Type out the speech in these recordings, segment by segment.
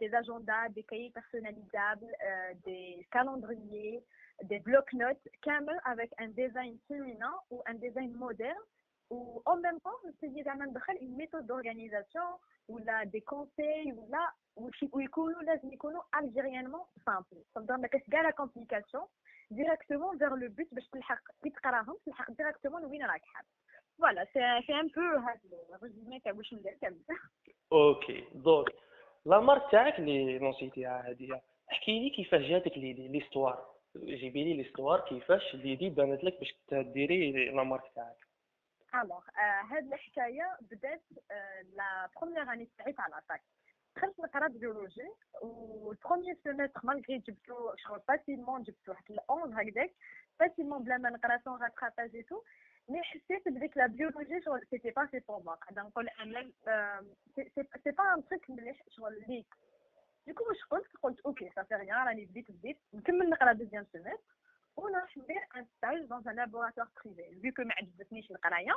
des agendas, des cahiers personnalisables, des calendriers, des blocs-notes, même avec un design féminin ou un design moderne. Ou en même temps, c'est une méthode d'organisation ou là des conseils ou là où il algériennement simple. Ça veut dire la complication directement vers le but, directement le winner Voilà, c'est un peu le résumé que je Ok, donc. la marque تاعك اللي lancé تيها هذه احكي لي كيفاش جاتك l'histoire. جيبي لي l'histoire كيفاش l'idée بانت لك باش ديري la marque تاعك. Alors هاد الحكاية بدات la première année تاعي تاع la fac دخلت نقرا biologie وال premier semestre malgré جبتو شغل facilement جبتو واحد ال 11 هكذاك facilement بلا ما نقرا sans rattrapage tout مي حسيت بديك لا بيولوجي شغل سيتي با سي بور موا قاعده نقول انا سي با ان تريك مليح شغل ليك دوكو واش قلت قلت اوكي صافي ريان راني بديت بديت نكمل نقرا دوزيام سيمستر ونروح ندير ان ستاج دون ان لابوراتوار بريفي فيو كو ما عجبتنيش القرايه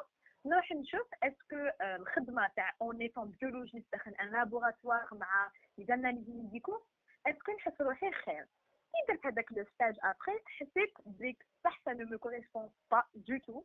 نروح نشوف اسكو الخدمه تاع اون ايتون بيولوجيست داخل ان لابوراتوار مع لي زاناليز ميديكو اسكو نحس روحي خير كي درت هذاك لو ستاج ابخي حسيت بليك صح سا نو مو كوريسبون با دو تو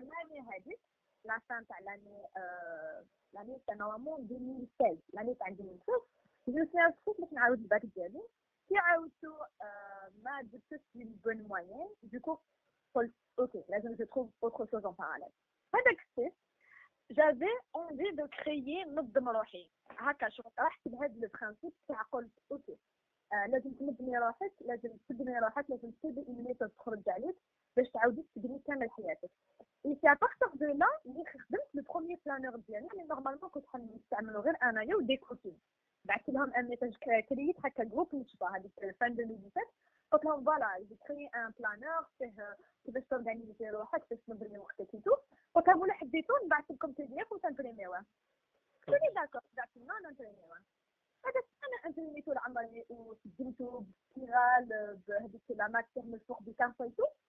لاني هذيك لا فان تاع لاني لاني تاع نورمالمون 2016 لاني تاع 2016 جو سي انسكريت باش نعاود الباك ديالي كي عاودتو ما جبتش لي بون موين دوكو قلت اوكي لازم جو تروف اوتر شوز اون باراليل هذاك الصيف جافي اونفي دو كريي نظم روحي هكا شغل رحت بهذا لو برانسيب تاع قلت اوكي آه لازم تنظمي روحك لازم تبني روحك لازم تبني اون ميثود تخرج عليك باش تعاودي تبني كامل حياتك. et c'est à partir de là اللي خدمت le premier planner ديالي اللي normalement كنت نستعملو غير أنايا و des copines بعثت لهم un message كريت هكا groupe نشفى هذيك fin 2017 قلت لهم voilà j'ai créé un planner فيه كيفاش ت organiser روحك باش تنظمي وقتك et tout قلت لهم ولا حبيتو نبعث لكم PDF وت imprimer يوه قلت لي d'accord بعثت لنا ن imprimer يوه هذا أنا imprimé تو لعمري وسجلتو ب spirale بهذيك la matière من الفوق بكارطيتو اتصلت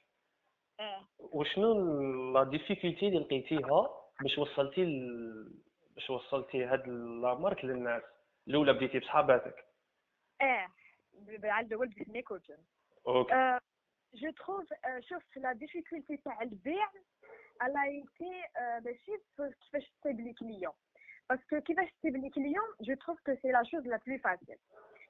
وشنو la difficulté اللي لقيتيها باش وصلتي ل... باش وصلتي هاد la marque للناس الأولى بديتي بصحاباتك؟ آه على الأول بديت mes copines ok. je trouve شوف la difficulté تاع البيع elle était ماشي كيفاش تصيب لي client parce que كيفاش تصيب لي client je trouve que c'est la chose la plus facile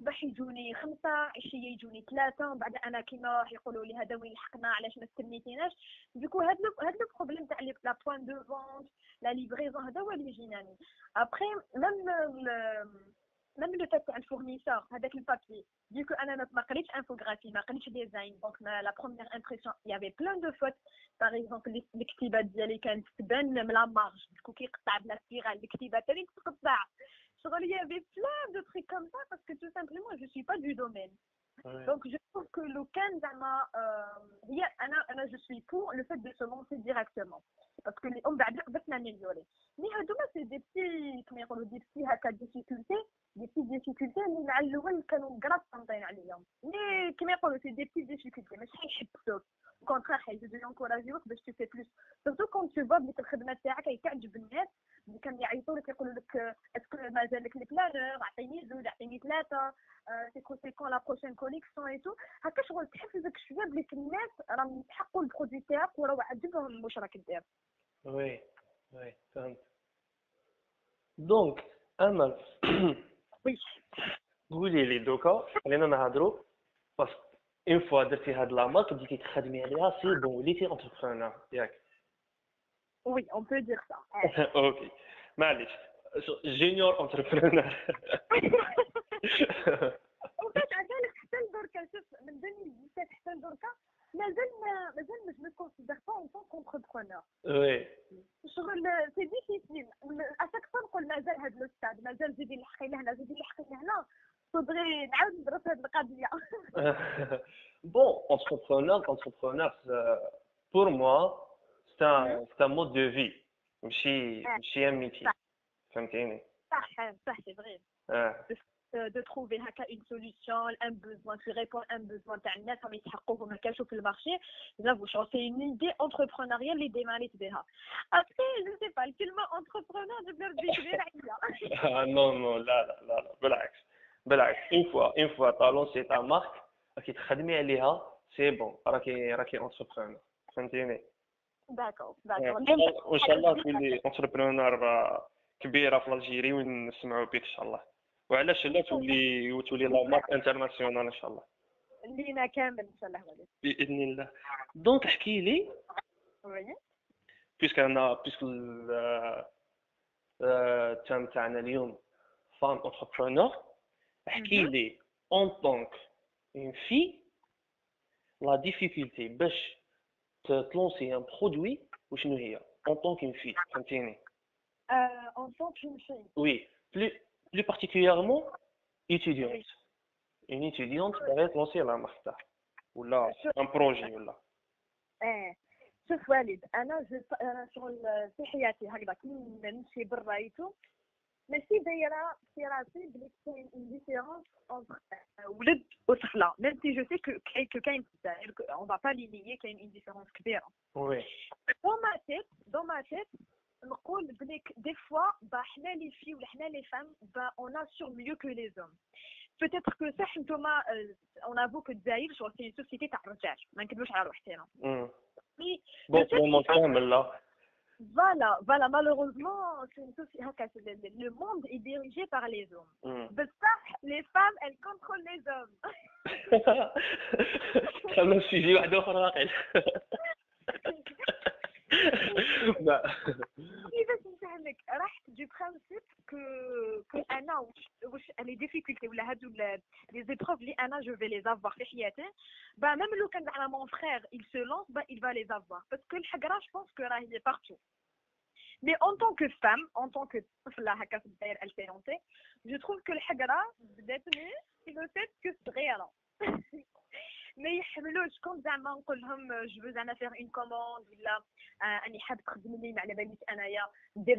صباح يجوني خمسة عشية يجوني ثلاثة ومن بعد أنا كيما راح يقولوا لي هذا وين لحقنا علاش ما استنيتيناش؟ du coup هاد le هاد le problème تاع la point de vente la livraison هذا هو اللي جيناني après même même le fait تاع ال fournisseur هذاك ال papier du coup أنا ما قريتش infographie ما قريتش design donc la première impression y avait plein de fautes par exemple الكتيبه ديالي كانت تبان من la marge du coup كيقطع بلا spirale الكتيبه تاني تقطع. se relier avec plein de trucs comme ça parce que tout simplement, je ne suis pas du domaine. Donc, je trouve que le Kanzama, euh, je suis pour le fait de se lancer directement. Parce que les hommes bah, bah, bah, d'Adjak améliorer. Mais euh, c'est des petits, comment on dit, des petits difficultés, des petites difficultés, mais Mais, comment c'est des petites difficultés. Mais c'est Au contraire, je vais encourager parce que tu fais plus. Surtout quand tu vois que tu as fait اللي كانوا يعيطوا لك يقولوا لك est-ce que مازال لك ال planner عطيني زوج عطيني ثلاثة c'est que c'est quand la prochaine collection et tout هكا شغل تحفزك شوية بليك الناس راهم يسحقوا ال produit تاعك وراو عجبهم واش راك دير. oui oui فهمت. donc أمل oui قولي لي دوكا خلينا نهضروا parce que une fois درتي هاد la marque بديتي تخدمي عليها c'est bon وليتي entrepreneur ياك. وي اون بو دير سا اوكي معليش جونيور انتربرونور وفات عقالك حتى لدركا شوف من 2017 حتى لدركا مازال مازال ما جو كونسيدير با اون طونك انتربرونور وي شغل سي ديفيسيل اشاك فوا نقول مازال هاد لو ستاد مازال زيدي لحقي لهنا زيدي لحقي لهنا صدري نعاود ندرس هاد القضيه Bon, entrepreneur, entrepreneur, c'est- pour moi, c'est un, c'est un mode de vie. ماشي ماشي un métier. فهمتيني؟ صح صح سي فري اه دو تروفي هكا اون سوليسيون ان بوزوان تو ريبون ان بوزوان تاع الناس راهم يتحققوا ما كانش في المارشي جافو شغل سي اون ايدي انتربرونوريال اللي ديماريت بها ابخي جو سي با الكلمه انتربرونور جبنا ربي كبير عليا آه، نو نو لا لا لا لا بالعكس بالعكس اون فوا اون فوا طالون سي تا مارك راكي تخدمي عليها سي بون راكي راكي انتربرونور فهمتيني؟ d'accord آه، d'accord وان شاء الله تولي entrepreneur كبيره في l'Algérie ونسمعوا بك ان شاء الله وعلاش لا تولي وتولي la marque internationale ان شاء الله لينا كامل ان شاء الله باذن الله donc احكي لي puisque أنا puisque ال- ال thème تاعنا اليوم فام انتربرونور احكي. لي اون طونك اون في لا ديفيكولتي باش تلونسي ان برودوي وشنو هي اون طونك اون في فهمتيني ان طونك اون في وي بلو بلو بارتيكوليرمون étudiante une étudiante باغيه تلونسي لا مارك تاعها ولا ان بروجي ولا اه شوف والد انا جو انا شغل في حياتي هكذا كي نمشي برا ايتو ماشي دايره في راسي بلي كاين اون ديفيرونس اونتر ولد وطفله ميم سي جو سي كو كاين كو كاين اون فا با لي نيي كاين اون ديفيرونس كبيره وي دون ما تيت دون ما تيت نقول بليك دي فوا با حنا لي في ولا حنا لي فام با اون ا سور ميو كو لي زوم peut-être que صح نتوما اون افو كو الجزائر شغل سي سوسيتي تاع الرجال ما نكذبوش على روحتنا مي بون في الموند كامل لا Voilà, voilà, malheureusement, le, monde est dirigé par les hommes. Hmm. De mm. ça, les femmes, elles contrôlent les hommes. Ça m'a suivi, adore, elle. bah. du principe que, que Anna, les difficultés ou les épreuves, Anna, je vais les avoir. Hein. Bah, même le mon frère, il se lance, bah, il va les avoir. Parce que le je pense que là, il est partout. Mais en tant que femme, en tant que je trouve que le Hagara, c'est le fait que c'est réel. Hein. Mais quand euh, je veux faire une commande, ou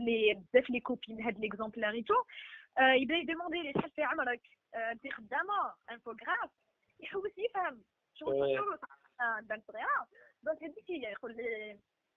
les euh, copines, l'exemplaire et tout, euh, il va demander les chefs de infographe, il faut aussi femme. Donc, بزاف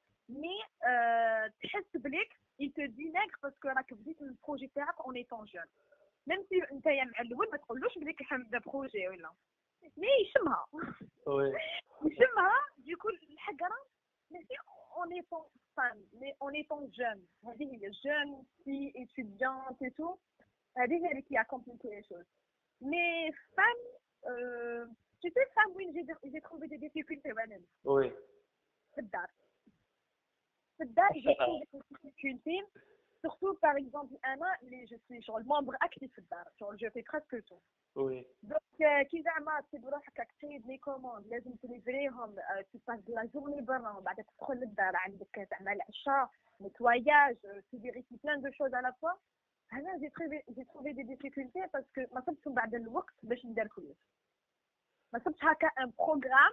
mais euh, تحس بليك il te dit nègre parce que راك بديت البروجي تاعك en étant jeune ميم سي انت يا مع الاول ما تقولوش بلي كنبدا بروجي ولا مي يشمها وي يشمها ديكو الحقره ماشي اون ايتون فان مي اون ايتون جون هذه هي جون في ايتيديانت اي تو هذه هي اللي كي اكومبليكي لي شوز مي فام tu sais femme وين j'ai j'ai trouvé des difficultés بعدين وي في الدار في الدار j'ai trouvé des difficultés surtout par exemple انا اللي je suis شغل membre actif في الدار شغل je fais presque tout وي دونك كي زعما تسيب روحك راك تريد لي كوموند لازم تليفريهم تو باس لا جورني برا ومن بعد تدخل للدار عندك زعما العشاء نتواياج تو فيريفي بلان دو شوز على فوا هنا جي تروفي جي تروفي دي ديفيكولتي باسكو ما صبتش من بعد الوقت باش ندير كلش ما صبتش هكا ان بروغرام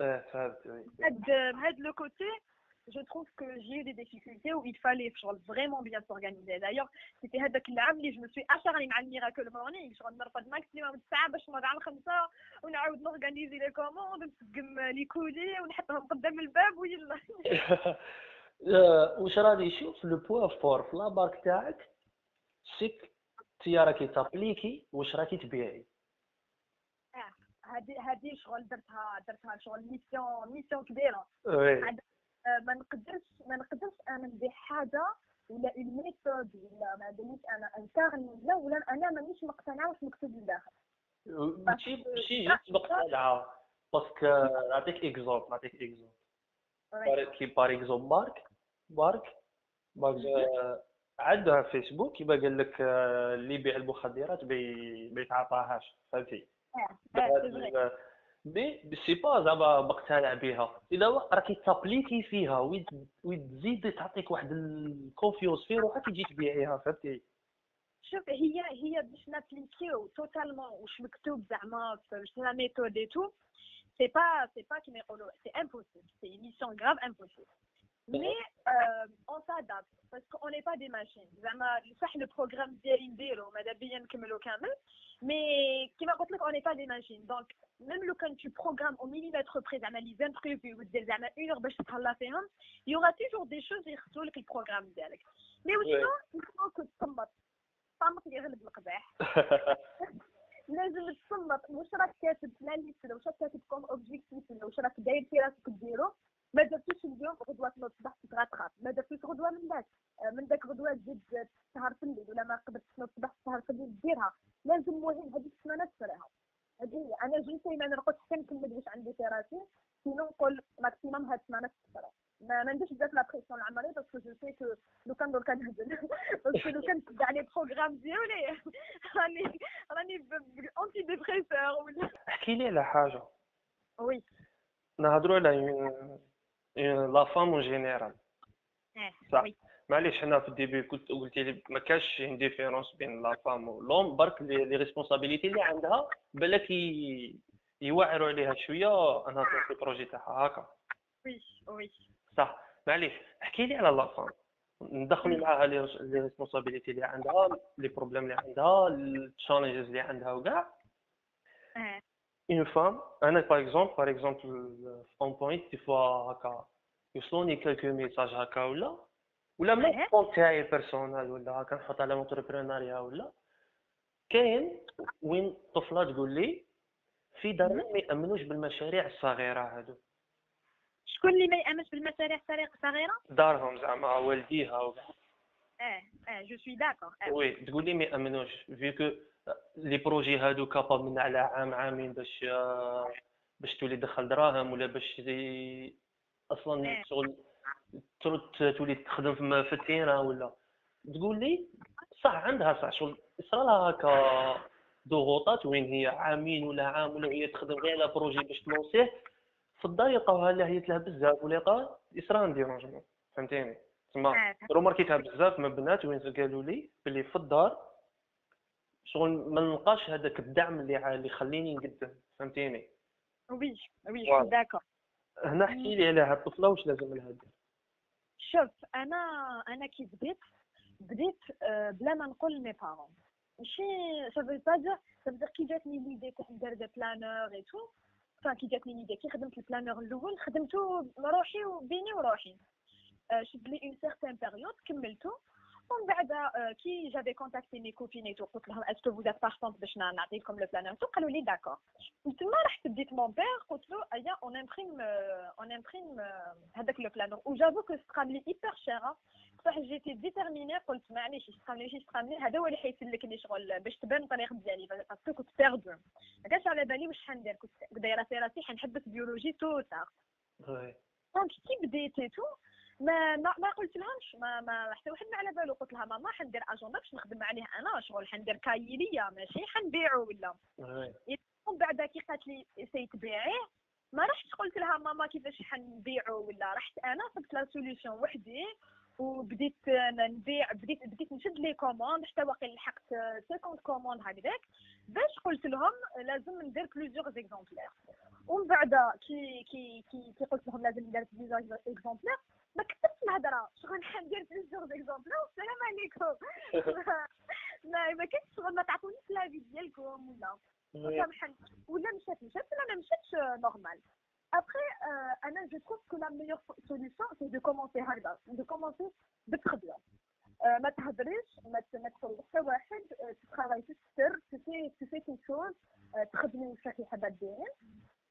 هاد le côté je trouve que j'ai eu des difficultés où il fallait genre, vraiment bien s'organiser. D'ailleurs, c'était هذاك العام اللي je me suis acharnée مع ال Miracle Morning شغل نرقد maximum ساعة باش نرجع الخمسة ونعاود ن organiser les commandes ونسقم les colis ونحطهم قدام الباب ويلا واش راني نشوف le point fort في la marque تاعك c'est que t'es راكي ت appliquer واش راكي تبيعي. هادي هادي شغل درتها درتها شغل mission mission كبيرة. oui. عاد آه، ما نقدرش ما نقدرش أنا ندير حاجة ولا une méthode ولا ما باليش أنا incarne ولا ولا أنا مانيش مقتنعه واش مكتوب لداخل ماشي ماشي جيت مقتنعة parce que نعطيك exemple نعطيك exemple كي par exemple marque marque marque عندها فيسبوك كيما قال لك آه، اللي يبيع المخدرات بي ما يتعاطاهاش فهمتي؟ mais c'est pas زعما مقتنع بها الا راكي ت appliquer فيها وين وين تزيد تعطيك واحد ال confiance في روحك يجي تبيعيها فهمتي؟ شوف هي هي باش ن appliquer يو totalement واش مكتوب زعما في la méthode et tout c'est pas c'est pas كيما يقولوا c'est impossible c'est mission grave impossible مي اون سادابت باسكو اون ني با دي ماشين زعما صح لو بروغرام ديالي نديرو ماذا بيا نكملو كامل مي كيما قلت لك اون ني با دي ماشين دونك ميم لو كان تو بروغرام او ميليمتر بري زعما لي زامبريفي ودير زعما اون اور باش تهلا فيهم يوغا توجور دي شوز يخصو لك البروغرام ديالك مي وشنو يخصو تصمت صمت يغلب القباح لازم تصمت واش راك كاتب لا ليست واش راك كاتب كوم اوبجيكتيف ولا واش راك داير في راسك ديرو ما درتوش اليوم غدوة تنوض الصباح تتغطغط ما درتوش غدوة من بعد. آه، من داك غدوة تزيد تسهر في الليل ولا ما قدرتش تنوض الصباح تسهر في الليل ديرها. لازم مهم هذيك السمانة تفرها هذه هي. أنا جيت ما نرقد حتى نكمل واش عندي في راسي. sinon نقول maximum هاد السمانة تفرها ما نديرش بزاف la pression عليا parce que je sais que لو كان دركا نهبل parce que لو كان تبع le programme ديالي راني راني antidépresseurs ولا احكي لي على حاجة. oui نهضروا على la femme en général صح معليش حنا في ال début كنت قلتي لي ما كاش une différence بين la femme و l'homme برك les responsabilités اللي عندها بالك يوعروا عليها شوية انها تروح ال projet تاعها هكا oui oui صح معليش احكي لي على la femme ندخلوا معاها les responsabilités اللي عندها les problèmes اللي عندها ال challenges اللي عندها وكاع femme أنا par exemple par exemple un point des fois هكا يوصلوني quelques messages هكا ولا ولا من. ال compte تاعي personnel ولا هكا نحط على mon entrepreneuriat ولا كاين وين طفله تقول لي في دارنا ما يامنوش بالمشاريع الصغيره هادو شكون اللي ما يامنش بالمشاريع الصغيرة صغيرة دارهم زعما والديها وكاع آه آه je suis d'accord oui تقول لي ما يامنوش vu que les projets هادو capable من على عام عامين باش باش تولي تدخل دراهم ولا باش أصلا إيه. شغل ترد تولي تخدم في ال terrain ولا. تقول لي صح عندها صح. شغل صرا لها هكا ضغوطات وين هي عامين ولا عام ولا هي تخدم غير على projet باش تلونسيه. في الدار يلقاوها لهيت لها بزاف ولا يلقى يصرا dérangement فهمتيني؟ تما آه روماركيتها بزاف من بنات وين قالوا لي بلي في الدار شغل ما نلقاش هذاك الدعم اللي اللي يخليني نقدم فهمتيني؟ oui oui. d'accord. هنا احكي لي على هاد الطفلة واش لازم لها دير؟ شوف أنا أنا كي بديت بديت آه، بلا ما نقول ل mes parents ماشي ça veut pas dire dire كي جاتني l'idée كنت ندير des planners et tout enfin كي جاتني l'idée كي خدمت ال planner الأول خدمته روحي وبيني وروحي. آه، شد لي une certaine période كملته. ومن بعد آه، كي جافي كونتاكتي مي كوبين اي تو قلت لهم اسكو فوز ات بارتونت باش نعطيكم لو بلانور تو قالوا لي داكور تما رحت ديت مون بير قلت له ايا اون امبريم اون امبريم هذاك لو بلانور وجافو كو سقام لي ايبر شيرا صح جيتي ديتيرميني قلت معليش سقام لي شي سقام لي هذا هو اللي حيسلك لي شغل باش تبان الطريق ديالي باسكو كنت بيردو ما كانش على بالي واش حندير كنت دايره في راسي حنحبس بيولوجي تو تار وي دونك كي بديت اي تو ما ما, ما قلت لهمش ما ما حتى واحد ما على بالو قلت لها ماما حندير اجوندا باش نخدم عليه أنا شغل حندير cahier ليا ماشي حنبيعو ولا. ومن بعد كي قالت لي سي تبيعيه ما رحتش قلت لها ماما كيفاش حنبيعو ولا. رحت أنا صبت la solution وحدي وبديت نبيع بديت بديت نشد لي commandes حتى واقيلا لحقت 50 commandes هكذاك. باش قلت لهم لازم ندير plusieurs exemplaires ومن بعد كي كي كي كي قلت لهم لازم ندير plusieurs exemplaires ما كتبتش الهضرة. شغل حندير plusieurs exemplaires والسلام عليكم. ما ما كنتش شغل ما تعطونيش l'avis ديالكم ولا. ولا مشات مشات ولا ما مشاتش normal après أنا je trouve que la meilleure solution c'est de commencer هكذا de commencer بالتخبيه آه، ما تهضريش ما تقول حتى واحد تتخافاي في السر tu fais tu fais quelque chose تخدمي راكي حابه ديري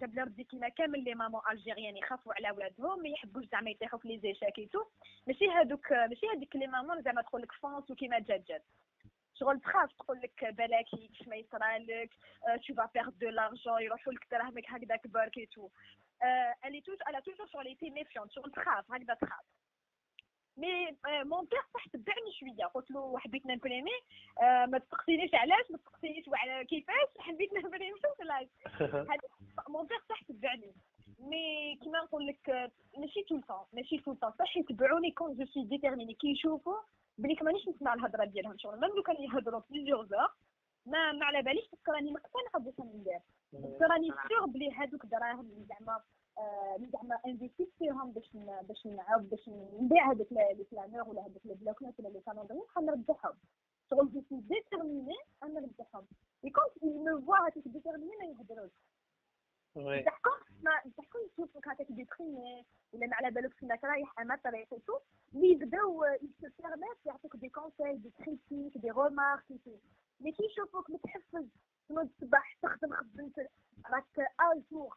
جاب لي ردي كيما كامل لي مامون ألجيريان يخافوا على ولادهم ما يحبوش زعما يطيحوا في لي زيشاك ايتو ماشي هادوك ماشي هذيك لي مامون زعما تقول لك فونس وكيما جات جات. شغل تخاف تقول لك بلاكي كيف ما يصرالك تو فا بيغ دو لارجون يروحوا لك دراهمك هكذاك برك ايتو الي توج الا توجور شغل ايتي ميفيون شغل تخاف هكذا تخاف. مي مون بيغ صح تبعني شوية. قلت له حبيت نمبريمي آه، ما تسقسينيش علاش ما تسقسينيش وعلى كيفاش حبيت نمبريمي شوف علاش هذا mon père صح تبعني mais كيما نقول لك ماشي tout le temps ماشي tout le temps صح يتبعوني quand je suis déterminée كي يشوفوا بلي مانيش نسمع الهضرة ديالهم. شغل même لو كان يهضروا plusieurs heures ما ما على باليش parce que راني مقتنعة باش ندير. parce que راني sûre بلي هادوك دراهم زعما اللي زعما انفيستيت فيهم باش باش نعاود باش نبيع هذوك les planners ولا هذوك les bloc-notes ولا les calendriers حنربحهم شغل je suis déterminée أنا نربحهم et quand ils me voient هكاك déterminée ما يضحكوا ما يضحكوا يشوفوك هكاك déprimée ولا ما على بالك انك رايح اما طريق et tout. اللي يبداو يسيرميت يعطوك des conseils des critiques des remarques mais كي يشوفوك متحفز تنوض الصباح تخدم خدمت راك à jour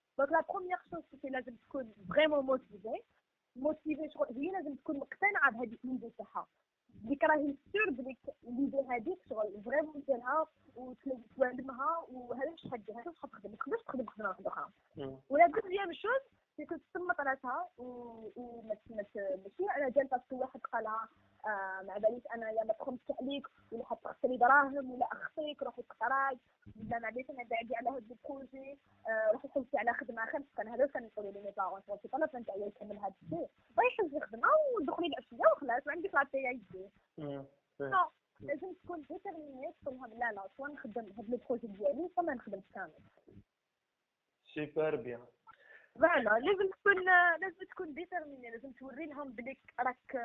دونك لا بروميير شوز سي لازم تكون vraiment motivée motivée شغل هي لازم تكون مقتنعه بهذيك l'idée تاعها ديك راهي sûre بليك l'idée هذيك شغل vraiment ديالها وتعلمها وهذا واش حد هذا واش حتخدم ما تقدرش تخدم خدمه واحدة أخرى. و la deuxième chose c'est que تسمط راسها وما ماشي على جال parce que واحد قالها آه مع باليش أنا يا ما تخمش عليك ولا حتخسري دراهم ولا أختك روحي تقراي ولا مع باليش أنا بعدي على هاد ال projet. آه روحي حوسي على خدمة خمس كان هذا كان يقولوا لي mes parents c'est pas la peine تاعي يكمل هاد الشيء. طيح خدمة ودخلي العشية وخلاص يجي مم. oui. non لازم تكون déterminée تقول لهم لا لا soit نخدم هاد le projet ديالي؟ soit ما نخدمش كامل. super bien voilà لازم تكون لازم تكون déterminée لازم توري لهم بليك راك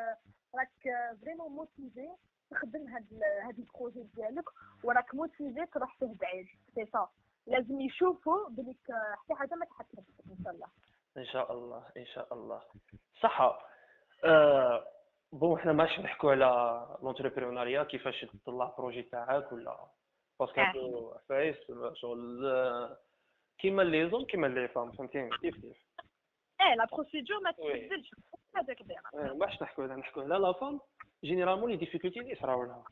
راك vraiment motivée تخدم هاد هاد ال projet ديالك وراك motivé تروح فيه بعيد. سي سا لازم يشوفوا بليك حتى حاجة ما تحكمش إن شاء الله. إن شاء الله إن شاء الله. صح آه bon حنا ماشي نحكوا على l'entrepreneuriat كيفاش تطلع projet تاعك ولا. parce que هادو عفايس شغل آه، كيما les hommes كيما les femmes فهمتيني كيف كيف إيه la procédure ما تبدلش هذاك داير ماش نحكوا على نحكوا على لا فام جينيرالمون لي ديفيكولتي اللي يصراو لها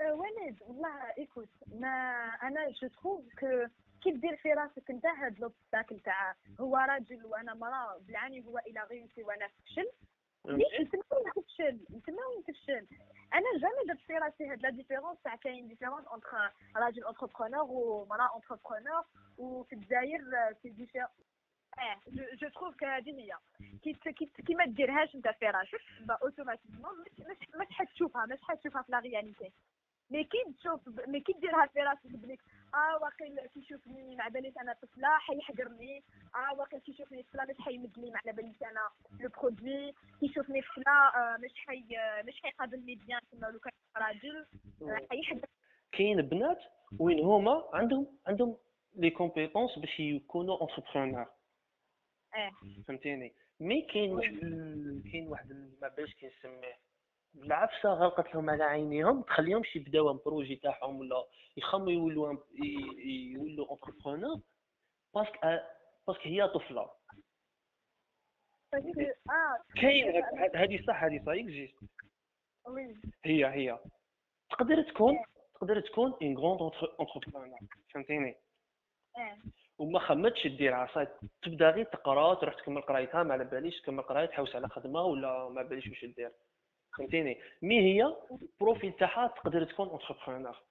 وليد والله ايكوت ما أنا جو تروف كو كي دير في راسك انت هاد لوبستاكل تاع هو راجل وأنا مراه بالعاني هو إلى غيرتي وأنا فشل ليش تفشل تما وين تفشل انا جامي درت في راسي هاد لا ديفيرونس تاع كاين ديفيرونس اونتر راجل انتربرونور ومراه انتربرونور وفي الجزائر في ديفيرونس اه جو تروف هذه هي كي كي كي ما ديرهاش انت في راسك اوتوماتيكمون مش حتشوفها مش حتشوفها في لا رياليتي مي كي تشوف مي كي ديرها في راسك بليك آه واقيل كيشوفني ما باليش أنا طفلة حيحقرني آه واقيل كيشوفني طفلة مش حيمد لي ما على باليش أنا لو برودوي. كيشوفني طفلة آه مش حي مش حيقابلني بيان كما لو كان راجل آه حيحقر كاين بنات وين هما عندهم عندهم les compétences باش يكونوا entrepreneur آه فهمتيني؟ mais كاين واحد كاين واحد ما باليش كنسميه. العفسه غلقت لهم على عينيهم تخليهمش يبداو projet تاعهم ولا يخموا يولوا يولوا entrepreneur parce que parce que هي طفلة. كاين هذه صح هذه صح existe هي هي. تقدر تكون تقدر تكون une grande entrepreneur فهمتيني؟ وما خمتش ديرها صاي تبدا غير تقرا تروح تكمل قرايتها ما على باليش تكمل قرايت تحوس على خدمة ولا ما باليش واش دير. فهمتيني؟ mais هي ال profil تاعها تقدر تكون entrepreneur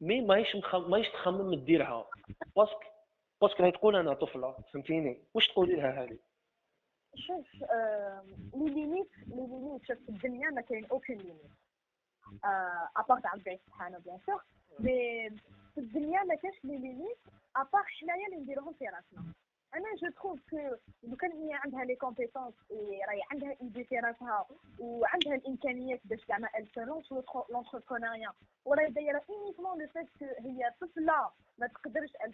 mais ماهيش. ماهيش تخمم ديرها parce que parce que راهي تقول أنا طفلة فهمتيني؟ واش تقولي لها هذه؟ شوف les limites les limites. شوف في الدنيا ما كاين aucune limite à part تاع ربي سبحانه bien sûr mais في الدنيا ما كاينش les limites à part حنايا اللي نديروهم في راسنا. انا جو تروف كو لو كان هي عندها لي كومبيتونس راهي عندها ايدي في راسها وعندها الامكانيات باش زعما ال تلونس لونتربرونيا وراهي دايره اونيكمون لو فيت هي طفله ما تقدرش ال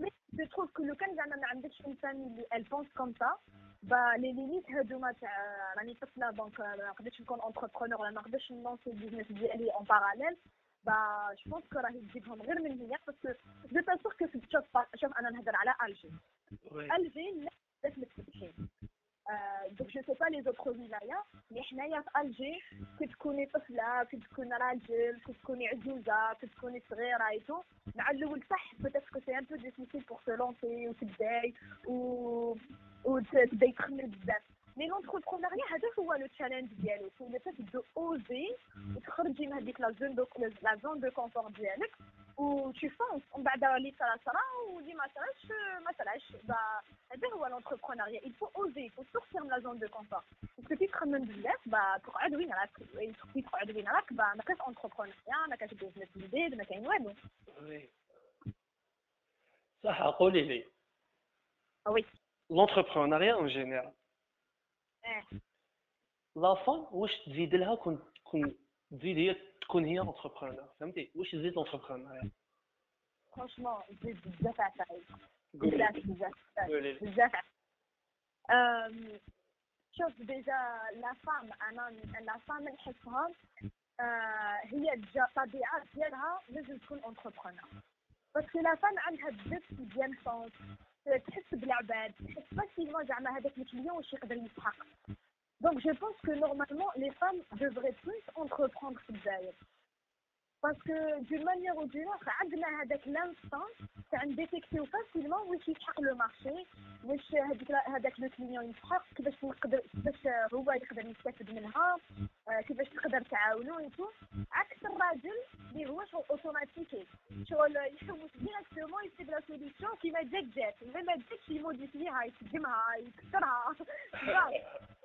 Mais je trouve que le cas une elle pense comme ça. Bah, les limites, euh, euh, là, donc, euh, je suis entrepreneur, je suis lancer le business en parallèle. Bah, je pense que je vais parce que je suis pas sûre que je suis un Alger. Alger, با سور كو شوف شوف انا نهضر على الجي الجي الناس متفتحين دونك جو سي با لي زوتر ولايا مي حنايا في الجي كي تكوني طفله كي تكون راجل كي تكوني عجوزه كي تكوني صغيره ايتو مع الاول صح بوتيتر كو سي ان بو ديفيسيل بور سو لونسي وتبداي و وتبدا يتخمر بزاف مي لونتربرونيا هذا هو لو تشالنج ديالو سو لو فات دو اوزي وتخرجي من هذيك لا زون دو لا زون دو كونفور ديالك و tu فونس ومن بعد اللي صرا صرا واللي ما صراش ما صراش هذا هو لونتربرونيا il faut oser il faut sortir من لا زون دو كونفور باسكو كي تخمم بزاف با تقعد وين راك كي تقعد وين راك با ما كاينش اونتربرونيا ما كاينش بيزنس جديد ما كاين والو صح قولي لي وي لونتربرونيا اون جينيرال لا فام واش تزيد لها كون تكون تزيد هي تكون هي entrepreneur فهمتي؟ واش تزيد l'entrepreneuriat franchement تزيد بزاف عفايس بزاف بزاف بزاف شوف déjà la femme أنا la femme نحسها هي الطبيعه ديالها لازم تكون entrepreneur parce que la femme عندها بزاف ديال sens تحس بالعباد. تحس facilement زعما هذاك ال client واش يقدر يسحق. دونك جو بونس كو نورمالمون لي فام devraient plus entreprendre في الجزائر باسكو دون مانيير او دون اوتر عندنا هذاك لانستون تاع نديتيكتيو فاسيلمون واش يسحق لو مارشي واش هذيك هذاك لو كليون يسحق كيفاش نقدر كيفاش هو يقدر يستافد منها آه، كيفاش تقدر تعاونو ايتو عكس الراجل اللي هو شغل اوتوماتيكي شغل يحوس ديراكتومون يكتب لا سوليسيون كيما جات جات ما جاتش يموديفيها يقدمها يكسرها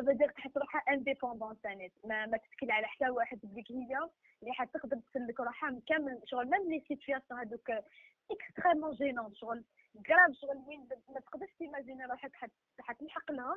دير تحس روحها indépendante ثاني ما, ما تتكل على حتى واحد بليك هي اللي حتقدر تسلك روحها كامل شغل même les situations هذوك extrêmement gênantes شغل grave شغل وين ما تقدرش ت imaginer روحك حتلحق لهم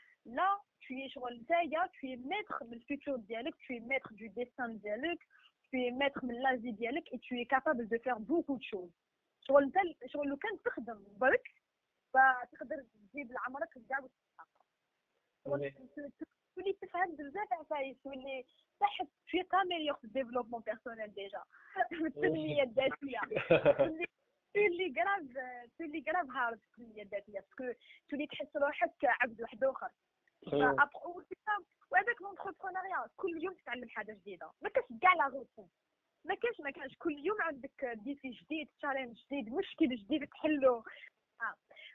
لا tu es شغل نتايا tu es maître من الفيتور ديالك tu es maître du destin ديالك tu es maître من لازي ديالك et tu es capable de faire beaucoup de choses شغل انت شغل لو كان تخدم برك فتقدر تجيب لعمرك كاع تولي تفهم بزاف عفايس تولي صح في كاميليور في الديفلوبمون بيرسونيل ديجا في التنميه الذاتيه تولي كراف تولي كراف هارد في التنميه الذاتيه باسكو تولي تحس روحك عبد واحد اخر وهذاك l'entrepreneuriat كل يوم تتعلم حاجة جديدة. ما كاش كاع la routine ما كاينش ما كانش كل يوم عندك défi جديد challenge جديد مشكل جديد تحلو.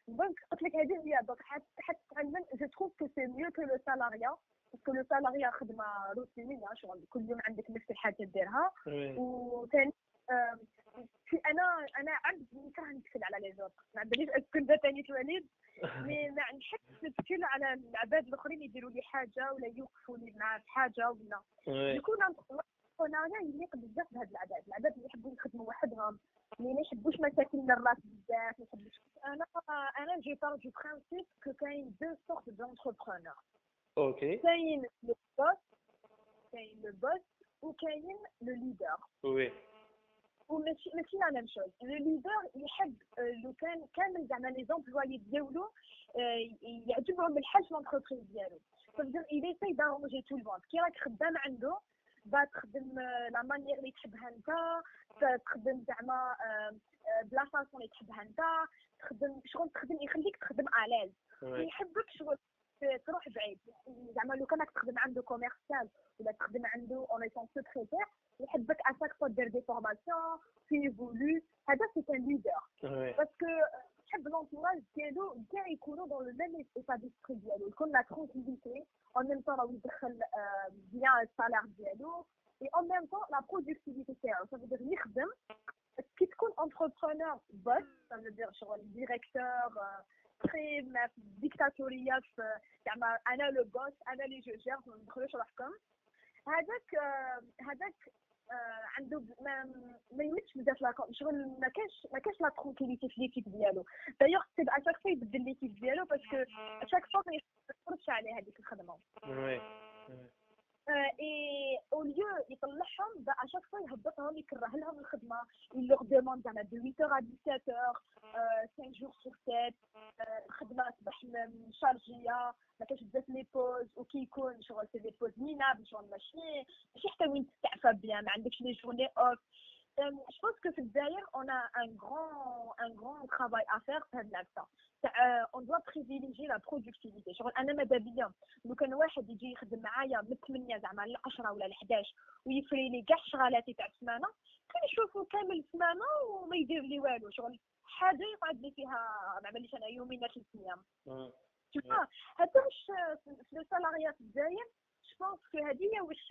donc قلت لك هذه هي. donc حتتعلم je trouve que c'est mieux que le salariat parce que le salariat خدمة روتينيه شغل. كل يوم عندك نفس الحاجة ديرها. وثاني في أنا أنا عبد نكره نتكل على les autres ما عندنيش اسكن ثاني توليد mais ما نحبش نتكل على العباد الآخرين يديروا لي حاجة ولا يوقفوا لي مع حاجة ولا. يكون الصناعه يليق بزاف بهاد العادات العادات اللي يحبوا يخدموا وحدهم. اللي ما يحبوش مشاكل الراس بزاف ما يحبوش. أنا أنا je pars du principe que كاين deux sortes d'entrepreneurs ok كاين le boss كاين le boss وكاين le leader oui وماشي ماشي la même chose le leader يحب لو كان كامل زعما les employés ديالو يعجبهم الحاج l'entreprise ديالو. Il essaye d'arranger tout le monde. كي راك خدام عنده تخدم la manière اللي تحبها أنت تخدم زعما ب la façon اللي تحبها أنت تخدم شغل تخدم يخليك تخدم à l'aise يحبك شغل تروح بعيد. زعما لو كانك تخدم عنده كوميرسيال ولا تخدم عنده اون ايتون سكريتير يحبك اشاك فوا دير دي فورماسيون في ايفولو هذا سي ان ليدر باسكو تحب لونتوراج ديالو كاع يكونوا دون لو ميم ايتا ديسبري ديالو يكون لا ترونكيليتي اون ميم طون راهو يدخل بيان السالير ديالو اي اون ميم طون لا برودكتيفيتي تاعو سا فودير يخدم كي تكون انتربرونور بوس سا فودير شغل ديريكتور تري ديكتاتوريه زعما انا لو بوس انا اللي جو جير ما ندخلوش روحكم هذاك هذاك عنده ما ما يمدش بزاف لا شغل ما كاش ما كاش لا ترونكيليتي في ليكيب ديالو دايوغ سي اشاك فوا يبدل ليكيب ديالو باسكو اشاك فوا ما يخرجش عليه هذيك الخدمه وي اي او ليو يطلعهم با اشاك فوا يهبطهم يكره لهم الخدمه يلوغ دوموند زعما دو 8 ا 17 5 جور سور 7 الخدمه تصبح مشارجيه ما كاينش بزاف لي بوز وكي يكون شغل سي دي بوز مينابل شغل ماشي ماشي حتى وين تستعفى بيان ما عندكش لي جورني اوف je pense que في الجزائر on a un grand un grand travail à faire في هاد العبسه تاع on doit privilégier la productivité. شغل أنا ماذا بيا؟ لو كان واحد يجي يخدم معايا من 8 زعما ل 10 ولا ل 11 ويفري لي كاع شغالاتي تاع السمانه كنشوفو كامل السمانه وما يدير لي والو. شغل حاجة يقعد لي فيها ما عمليش أنا يومين ثلاث أيام هذا واش في في الجزائر parce que هذه هي واش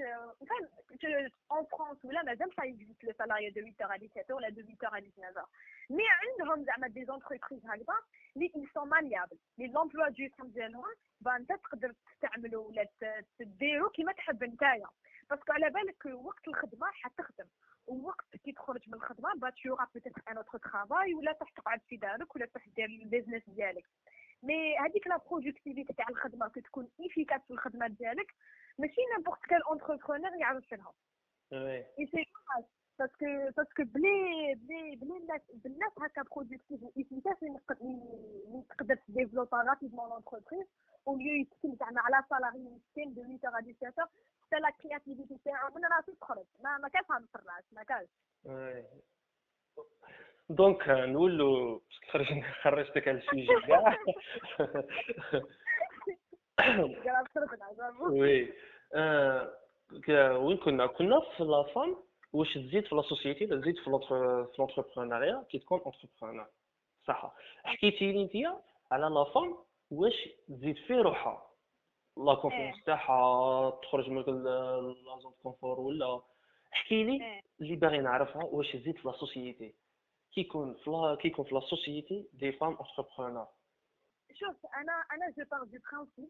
فاهم en France ولا مازال ça existe le salariat de 8 à 17 ولا de 8 à 19 mais عندهم زعما des entreprises هكذا لي ils sont malléables. les emplois du temps ديالهم bah انت تقدر تستعملو ولا تديرو كيما تحب نتايا parce que على بالك وقت الخدمه حتخدم ووقت كي تخرج من الخدمه bah t'auras peut-être un autre travail ولا تروح تقعد في دارك ولا تروح دير ال business ديالك mais هذيك la productivité تاع الخدمه كتكون efficace في الخدمه ديالك ماشي نيمبورت كال اونتربرونور يعرف لها وي اي سي باسكو باسكو بلي بلي بلي الناس بالناس هكا برودكتيف وايفيكاس اللي تقدر تديفلوبا رابيدمون لونتربريز او ليو يتكل زعما على سالاري مسكين دو 8 à 17 حتى لا كرياتيفيتي تاعو من راسو تخرج ما ما كانش في الراس ما كانش وي دونك نولوا خرج خرجتك على السوجي كاع قراب خرجنا زعما. وي. آه، وين كنا؟ كنا في لا فام واش تزيد في la société ولا تزيد في l'entr- في l'entrepreneuriat كي تكون entrepreneur صح حكيتي لي انت على la femme واش تزيد في روحها؟ la confiance تاعها تخرج من la zone confort ولا. احكي لي إيه. اللي باغي نعرفها واش تزيد في la société. كي يكون في la كي يكون في la société des femmes entrepreneurs شوف أنا أنا je pars du principe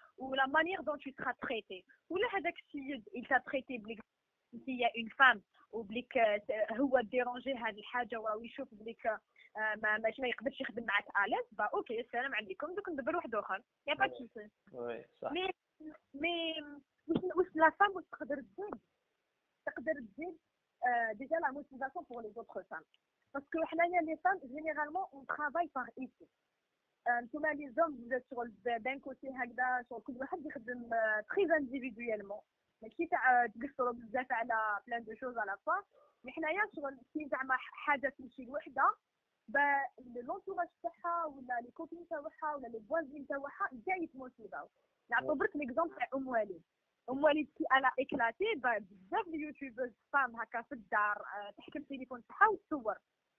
ou la manière dont tu seras traité ولا هذاك السيد il t'a traité بليك انت هي اون فام وبليك آه، هو ديرونجي هذه الحاجه وراه يشوف بليك آه، ما ماشي ما يقدرش يخدم معك اليز با اوكي السلام عليكم دوك ندبر واحد اخر يا با سوسي وي صح مي مي واش واش لا فام واش تقدر تزيد تقدر تزيد ديجا لا موتيفاسيون بور لي زوتر فام باسكو حنايا لي فام جينيرالمون اون ترافاي باغ ايكيب نتوما les hommes vous شغل d'un côté هكذا شغل كل واحد يخدم très individuellement ماشي تاع تقصروا بزاف على plein de choses à la fois mais حنايا شغل كي زعما حاجة تمشي لوحده bah l'entourage تاعها ولا les copines تاعها ولا les voisines تاعها كاع يتموتيفاو نعطو برك l'exemple تاع ام وليد ام وليد كي أنا éclaté بزاف les youtubeurs femmes هكا في الدار تحكم التليفون تاعها وتصور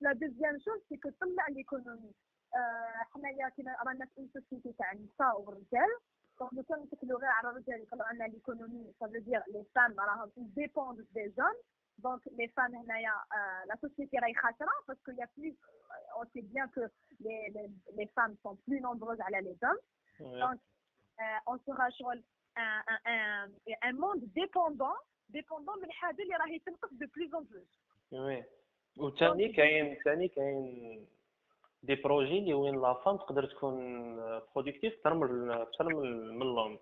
لا دوزيام شوز سي كو تطلع ليكونومي حنايا كيما رانا في اون سوسيتي تاع النساء والرجال دونك لو كان نتكلو غير على الرجال يطلعوا عنا ليكونومي سا فو دير لي فام راهم ديبوند دي زون دونك لي فام هنايا لا سوسيتي راهي خاسره باسكو يا بلوس اون سي بيان كو لي لي فام سون بلو نومبروز على لي زون وي دونك اون سورا شغل ان ان موند ديبوندون ديبوندون من حاجه اللي راهي تنقص دو بلوس اون بلوس وي وثاني كاين ثاني كاين دي بروجي اللي وين لا فام تقدر تكون برودكتيف اكثر من اكثر من من لوم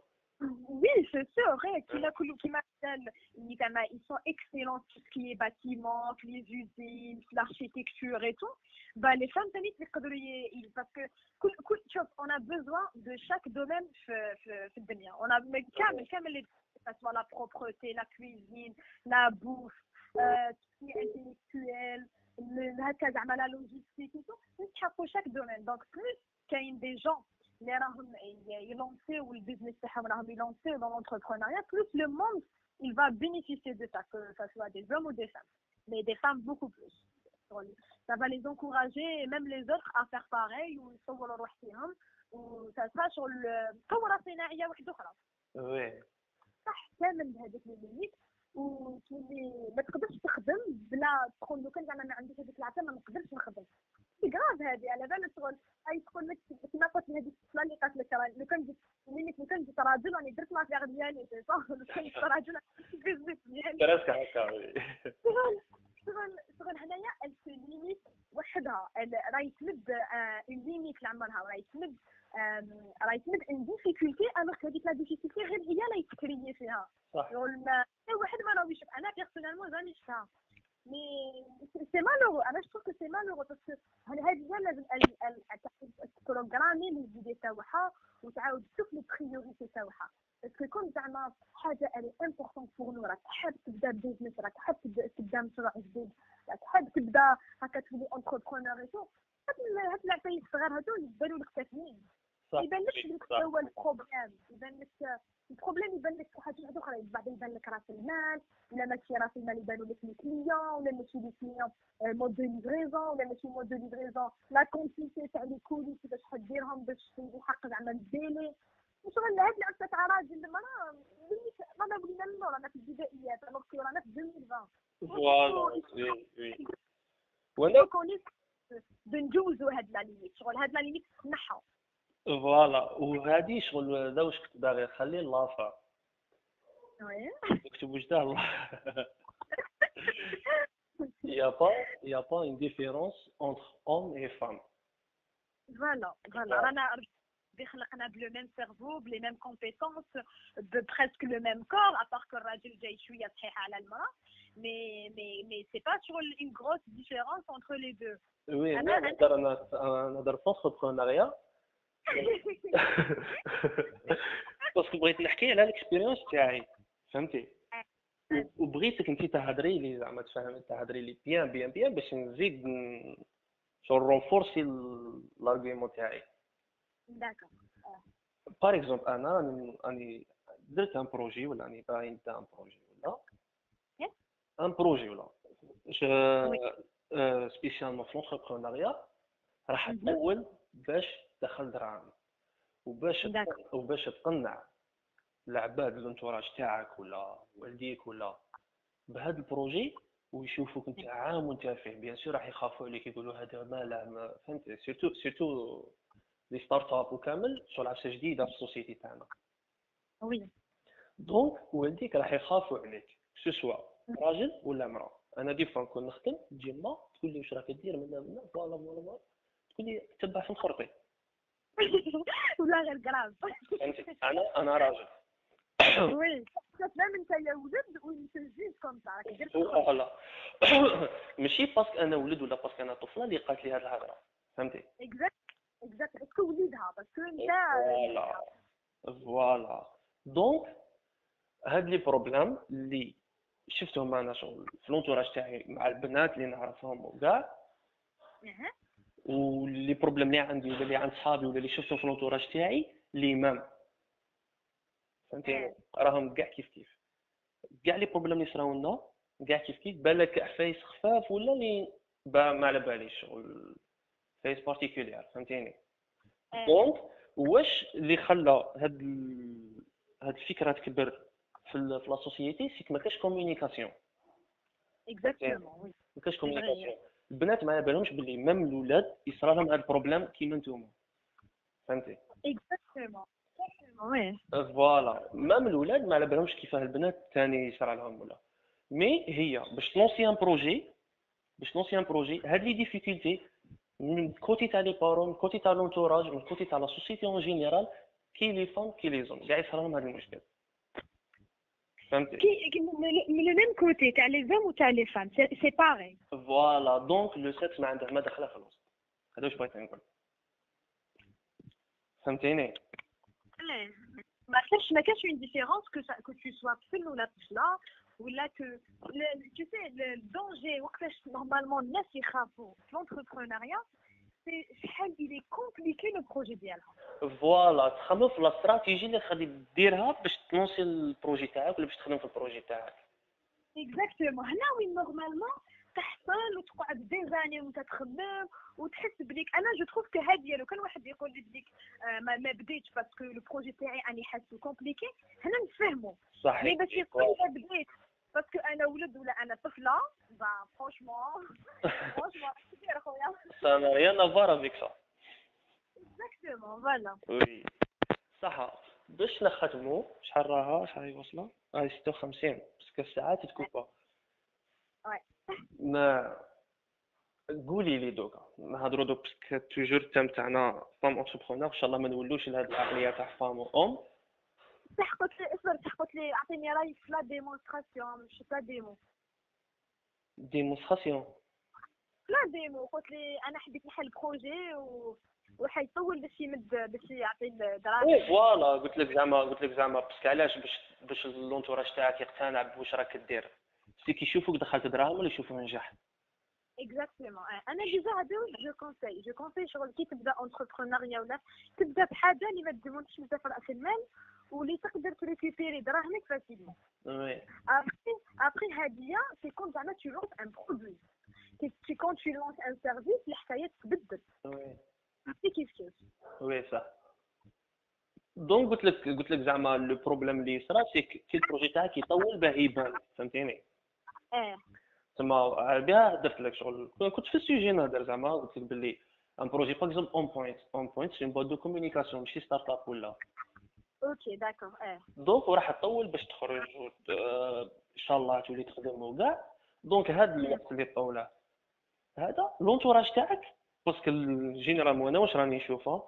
Oui, c'est sûr, hein, كيما كل كيما قال اللي زعما ils sont excellents tout ce qui est bâtiment, les usines, l'architecture et tout. Bah les femmes ثاني يقدروا ي- ي- parce que كل كل شوف on a besoin de chaque domaine في في, في الدنيا. On a mais كامل كامل les que ce soit la propreté, la cuisine, la bouffe, euh, tout ce qui est intellectuel, le هكا زعما la logistique et tout. نتحقوا chaque domaine. Donc plus كاين des gens اللي راهم ي- يلونسيو البيزنس تاعهم راهم يلونسيو dans l'entrepreneuriat plus le monde il va bénéficier de ça que ça soit des hommes ou des femmes mais des femmes beaucoup plus ça va les encourager et même les autres à faire pareil ويصوروا روح فيهم و ça sera sur le ثورة صناعية واحدة أخرى وي صح كامل بهذيك لي ليميت وتولي ما تقدرش تخدم بلا تقول لو كان زعما ما عنديش هذيك العافية ما نقدرش نخدم. سي كراف هذه على بالك شغل أي تقول لك كيما قلت هذيك الطفله اللي قالت لك راه لو كان جيت ليميت لو كان جيت راجل راني درت لافيغ ديالي سي صح؟ لو كان جيت راجل البيزنس ديالي. براسك هكا شغل شغل شغل هنايا ال سو ليميت وحدها ال- راهي تمد une limite لعمرها وراهي تمد آم، راهي تمد une difficulté alors هذيك la difficulté غير هي اللي تكريي فيها. صح. ما حتى واحد ما راهو يشوف أنا personnellement جاني شفتها mais c'est malheureux أنا je c'est malheureux parce que هذه هي لازم ال- ال- تبروغرامي les idées تاعها وتعاود تشوف les priorités تاعها parce que كون زعما حاجة elle est importante pour nous راك حاب تبدا business راك حاب تبدا مشروع جديد راك حاب تبدا هكا تولي entrepreneur et tout هاد العفايس الصغار هادو يبانو لك تافهين يبان لك. هو ال problème يبان لك ال problème يبان لك شي حاجة واحدة أخرى بعد يبان لك راس المال ولا ماشي راس المال يبانوا لك les clients ولا ماشي les clients mode de livraison ولا ماشي mode de livraison la quantité تاع les colis باش تديرهم باش يحقق زعما ال délai شغل هاد العفه تاع راجل المراه رانا ولينا من رانا في البدائيات الوغ رانا في 2020 فوالا وي وي وأنا كوني بنجوزو هاد لا ليميت شغل هاد لا ليميت تنحى فوالا وهادي شغل هذا واش كنت باغي نخلي لافا وي نكتب وجده الله Il n'y a pas, il y a pas une différence entre hommes et femmes. فوالا فوالا رانا ربي خلقنا بلو ميم سيرفو بلي ميم كومبيتونس ببريسك لو ميم كور ابار كو الراجل جاي شويه صحيح على المراه مي مي مي سي با شغل اون غروس ديفيرونس انتر لي دو Oui, أنا- انا نهضر انا انا نهضر في entrepreneuriat باسكو بغيت نحكي على الاكسبيريونس تاعي فهمتي؟ وبغيتك انت تهضري لي زعما تفهم تهضري لي بيان بيان بيان باش نزيد شغل رونفورسي لارغيومون تاعي. d'accord par exemple أنا راني درت un projet ولا راني باغي نبدا un projet ولا. un projet ولا. spécialement في l'entrepreneuriat راح Mhm. تطول باش تدخل دراهم. وباش. وباش تقنع العباد ال entourage تاعك ولا والديك ولا بهذا ال projet ويشوفوك انت عام وانت فيه bien sûr راح يخافوا عليك يقولوا هذا ما لا فهمت؟ surtout surtout les start-up وكامل شغل عفسه جديدة في ال société تاعنا. oui donc والديك راح يخافوا عليك soit راجل ولا امرأة. أنا des fois نكون نخدم تجي ما تقول لي واش راك دير منا منا voilà voilà تقول لي تبع في الخرطي ولا غير grave أنا أنا راجل. oui كتفهم انت يا ولد جيت comme درت voilà ماشي parce que أنا ولد ولا parce que أنا طفلة اللي قالت لي هذه الهضرة. فهمتي؟ exact exact parce que وليدها؟ parce que أنت؟ voilà. voilà. donc هاد les problèmes اللي شفتهم أنا شغل في l'entourage تاعي مع البنات اللي نعرفهم وكاع. و les problèmes اللي عندي ولا اللي عند صحابي ولا اللي شفتهم في l'entourage تاعي les mêmes فهمتي راهم كاع كيف كيف. كاع les problèmes اللي صراو لنا كاع كيف كيف بالك عفايس خفاف ولا اللي با ما على باليش شغل face particulière فهمتيني. donc واش اللي خلى هاد ال- هاد الفكرة تكبر في la société c'est ما كاش communication exactement oui ما كاش communication البنات ما بالهمش باللي même الاولاد يصرى لهم هاد ال problème كيما نتوما. فهمتي؟ exactement oui voilà. même الاولاد ما على بالهمش كيفاه البنات ثاني يصرى لهم ولا. مي هي باش تلونسي ان بروجي باش تلونسي ان بروجي هاد لي ديفيكولتي من كوتي تاع لي بارون من كوتي تاع لونتوراج من كوتي تاع لا سوسيتي اون جينيرال كي لي فام كي لي زون كاع يصرى لهم هاد المشكل. فهمتي كي كي- من من لو ميم كوتي تاع لي زوم وتاع لي فام سي باغي فوالا دونك لو سيكس ما عنده ما دخله في الوسط هذا واش بغيت نقول فهمتيني ما كانش ما كانش اون ديفيرونس كو كو تو سوا طفل ولا طفله ولا كو تو سي الدونجي وقتاش نورمالمون الناس يخافوا في لونتربرونيا سي شحال الي كومبليكي لو بروجي ديالها فوالا تخمم في الاستراتيجي اللي غادي ديرها باش تلونسي البروجي تاعك ولا باش تخدم في البروجي تاعك. اكزاكتومون هنا وين نورمالمون تحصل وتقعد دي زاني وانت تخمم وتحس بليك أنا جو تروف كو هاديه لو كان واحد يقول لي بليك ما, ما بديتش باسكو لو بروجي تاعي راني حاسو كومبليكي هنا نفهمو مي صحيح باش يقول بديت باسكو أنا ولد ولا أنا طفله با فرونشمون فرونشمون كثير خويا rien à voir avec ça. اكزاكتومون فوالا وي صح باش نختمو شحال راها؟ شحال هي واصله راهي 56 باسكو الساعات تكوبا وي ما قولي لي دوكا. نهضروا دوك parce que toujours ال thème تاعنا femme entrepreneur إن شاء الله ما نولوش لهاد العقلية تاع femme ام صح قلت لي اصبر صح قلت لي اعطيني رايك في la démonstration مش la démo. démonstration؟ la démo قلت لي أنا حبيت نحل projet و وحيطول باش يمد باش يعطي الدراهم oui voilà قلت لك زعما قلت لك زعما parce que علاش باش باش l'entourage تاعك يقتنع بواش راك دير؟ سي كيشوفوك دخلت دراهم ولا يشوفوا نجاح؟ اكزاكتومون أنا ديجا هذا جو كونساي جو كونساي شغل كي تبدا اونتربرونوريا ولا تبدا بحاجة اللي ما تديمونش بزاف رأس المال واللي تقدر تريكوبيري دراهمك فاسيلمون وي ابخي ابخي هادية سي كون زعما تو لونس ان برودوي سي كون تو لونس ان سيرفيس الحكايه تبدل وي عرفتي كيف كيف وي صح دونك قلت لك قلت لك زعما لو بروبليم اللي صرا سي كي البروجي تاعك يطول باه يبان فهمتيني اه تما بها درت لك شغل كنت في السوجي نهضر زعما قلت لك باللي ان بروجي باغ اكزومبل اون بوينت اون بوينت سي بواد دو كومونيكاسيون ماشي ستارت اب ولا أوكي داكور آه. دونك وراح تطول باش تخرج. آه، إن شاء الله تولي تخدم وكاع. دونك هذا الوقت اللي طوله هذا لونتوراج تاعك. باسكو جينيرالمون أنا واش راني نشوفه؟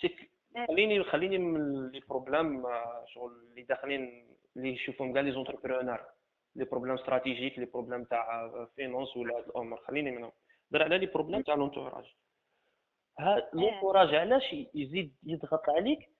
c'est que خليني خليني من les problèmes آه، شغل اللي داخلين اللي يشوفهم كاع les entrepreneurs les problèmes stratégiques les problèmes تاع finance ولا هاد الأمور. خليني منهم. دير على les problèmes تاع l'entourage ها l'entourage علاش يزيد يضغط عليك؟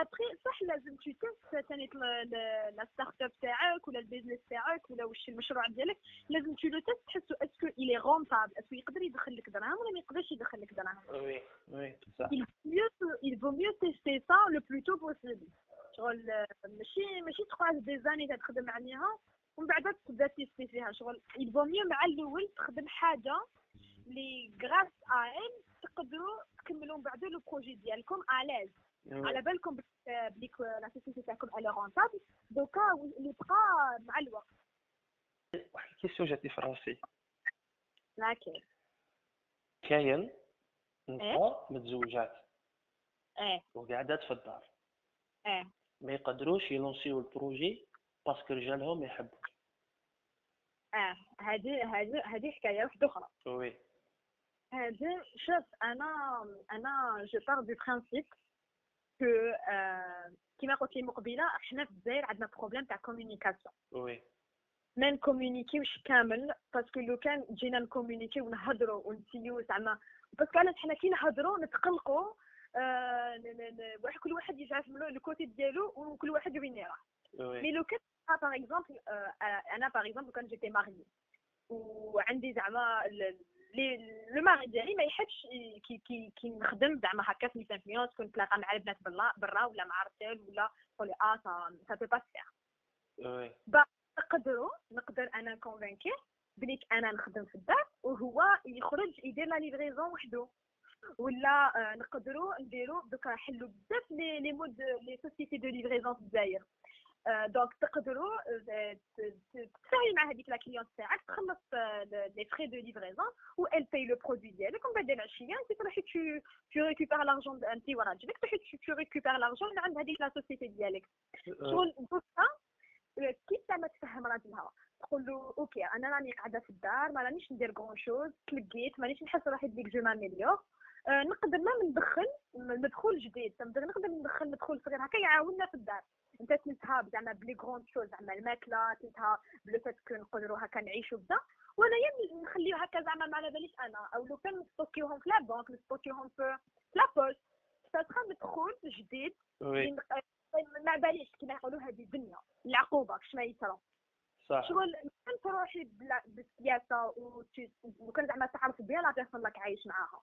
après صح لازم teste ثاني la start-up تاعك ولا ال business تاعك ولا واش المشروع ديالك لازم tout le teste تحسو est-ce que elle est rentable est-ce que يقدر يدخل لك دراهم ولا ما يقدرش يدخل لك دراهم؟ oui oui صح il vaut mieux tester ça le plus tôt possible. شغل ماشي ماشي تقعد des années تخدم عليها ومن بعد تبدأ تيستي فيها. شغل il vaut mieux مع الأول تخدم حاجة اللي grâce à تقدروا تكملوا من بعد le projet ديالكم الاز على بالكم بلي- بليك la société تاعكم على rentable دوكا اللي بقى مع الوقت. واحد ال question جاتني في راسي لكن كاين. إيه؟ نساء متزوجات. آه وقاعدات في الدار. آه ما يقدروش يلونسيو ال projet parce que رجالهم ما يحبوش آه هذه هذه هذه حكاية واحدة أخرى. oui. هذا شوف أنا أنا je pars du principe que كيما قلت لي مقبله إحنا في الجزائر عندنا problème تاع communication oui ما نكومونيكيوش كامل parce que لو كان جينا نكومونيكيو ونهضروا ونسيو زعما parce que علاش حنا كي نهضروا نتقلقوا آه، واحد كل واحد يعرف من ال côté ديالو وكل واحد وين وي مي لو كان باغ اكزومبل أنا باغ اكزومبل كان جيتي ماري وعندي زعما لو ماري ديالي ما يحبش كي كي كي نخدم زعما هكا في ميس انفلونس كون نتلاقى مع البنات برا ولا مع رجال ولا نقول آه سا بو با وي نقدروا نقدر أنا كونفينكي بليك أنا نخدم في الدار وهو يخرج يدير لا ليفريزون وحده. ولا آه، نقدروا نديروا دوكا حلوا بزاف لي مود لي سوسيتي دو ليفريزون في الجزائر دونك تقدروا آه، ت- ت- تتفاهمي مع هذيك لا كليونت تاعك تخلص لي فري دو ليفريزون و ال باي لو برودوي ديالك ومن بعد العشيه انت تروحي تو تو ريكوبير لارجون انت وراجلك تروحي تو ريكوبير لارجون من عند هذيك لا سوسيتي ديالك. شغل دوكا كيف زعما تفهم راجلها تقول له أوكي أنا راني قاعدة في الدار ما رانيش ندير غون شوز تلقيت مانيش نحس روحي بليك جو ماميليور. آه نقدر ما ندخل مدخول جديد نقدر ندخل مدخول صغير هكا يعاوننا في الدار. انت تنتها زعما بلي غون شوز زعما الماكلة تنتها بلو كو نقدروا هكا نعيشوا بدا وانايا ن- نخليو هكا زعما ما على باليش أنا. أو لو كان نستوكيوهم في لا بنك نستوكيوهم في لا بوست فتخا مدخول جديد وي ما باليش كيما يقولوا هذه الدنيا العقوبه كش ما يصرا صح شغل كان تروحي بالسياسة وكان زعما تعرف بيان لا بيرسون راك عايش معاها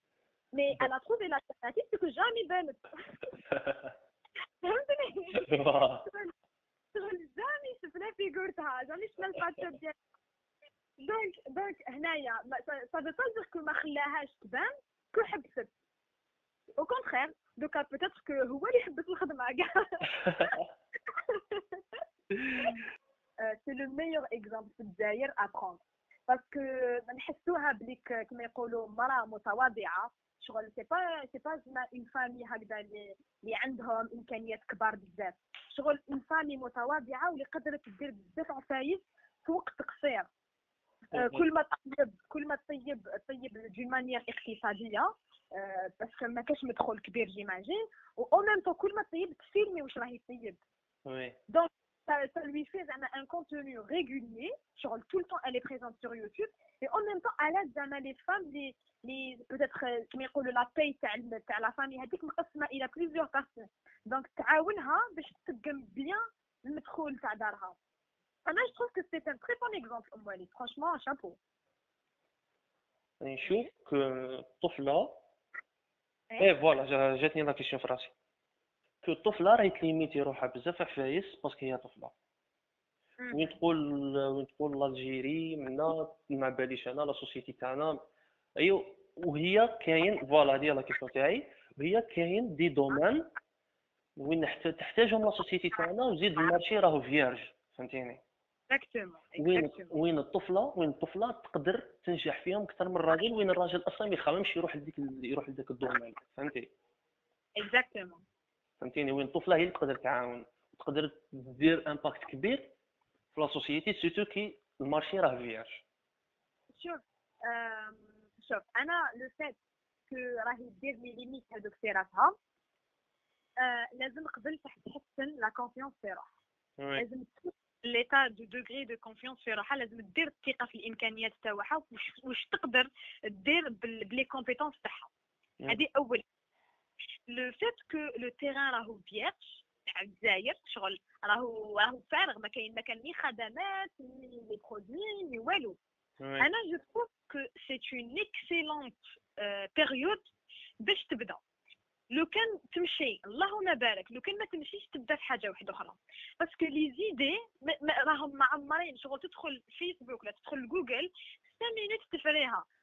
مي انا تروفي لالتيرناتيف سكو جامي بانت فهمتني شغل جامي شفنا فيغورتها جامي شفنا الفاتشر ديالها دونك دونك هنايا سا فو با دير كو ما خلاهاش تبان كو حبست او كونتخير دوكا بوتيتر كو هو اللي حبس الخدمه كاع سي لو ميور اكزومبل في الجزائر ابخوند باسكو نحسوها بليك كما يقولوا مراه متواضعه شغل. c'est pas c'est pas زعما une famille هكذا اللي عندهم إمكانيات كبار بزاف. شغل une famille متواضعة واللي قدرت دير بزاف عفايس في وقت قصير كل ما طيب كل ما طيب طيب d'une manière اقتصادية parce que ما كاش مدخول كبير j'imagine و au même كل ما طيب تفيلمي واش راهي طيب. دونك ça, ça lui fait un contenu régulier genre tout le temps elle est présente sur YouTube et en même temps elle aide les femmes les les peut-être كما يقولوا la paye تاع تاع la famille هذيك مقسمه الى plusieurs personnes donc تعاونها باش تقم بيان المدخول تاع دارها انا جو تروف كو سي ان تري بون اكزومبل ام وليد فرانشمون شابو نشوف كو الطفله اي فوالا جاتني لا كيسيون في راسي que الطفلة راهي تليميتي روحها بزاف عفايس parce que هي طفلة. وين تقول وين تقول l'Algérie منا ما باليش أنا la société تاعنا. ايوا وهي كاين voilà هذه la question تاعي. وهي كاين des domaines وين تحتاجهم la société تاعنا وزيد ال marché راهو vierge فهمتيني؟ وين وين الطفلة وين الطفلة تقدر تنجح فيهم أكثر من الراجل وين الراجل أصلا ما يخممش يروح لديك يروح لذاك ال domaine فهمتي؟ Exactement فهمتيني؟ وين الطفلة هي اللي تقدر تعاون تقدر دير impact كبير في la société surtout que ال marché راه فياج شوف شوف أنا le fait que راهي دير les limites هذوك في راسها لازم قبل تحسن la confiance في روحها لازم l'état de degré de confiance في روحها لازم دير الثقة في الإمكانيات تاعها واش تقدر دير ب les compétences تاعها. هذه أول le fait que le terrain راهو vierge تاع الجزائر شغل راهو راهو فارغ ما كاين ما كان ني خدمات les produits ني والو. أنا je trouve que c'est une excellente période باش تبدا. لو كان تمشي اللهم بارك لو كان ما تمشيش تبدا في حاجة واحدة أخرى. parce que les idées راهم معمرين. شغل تدخل فيسبوك ولا تدخل جوجل 5 مينوت تفريها.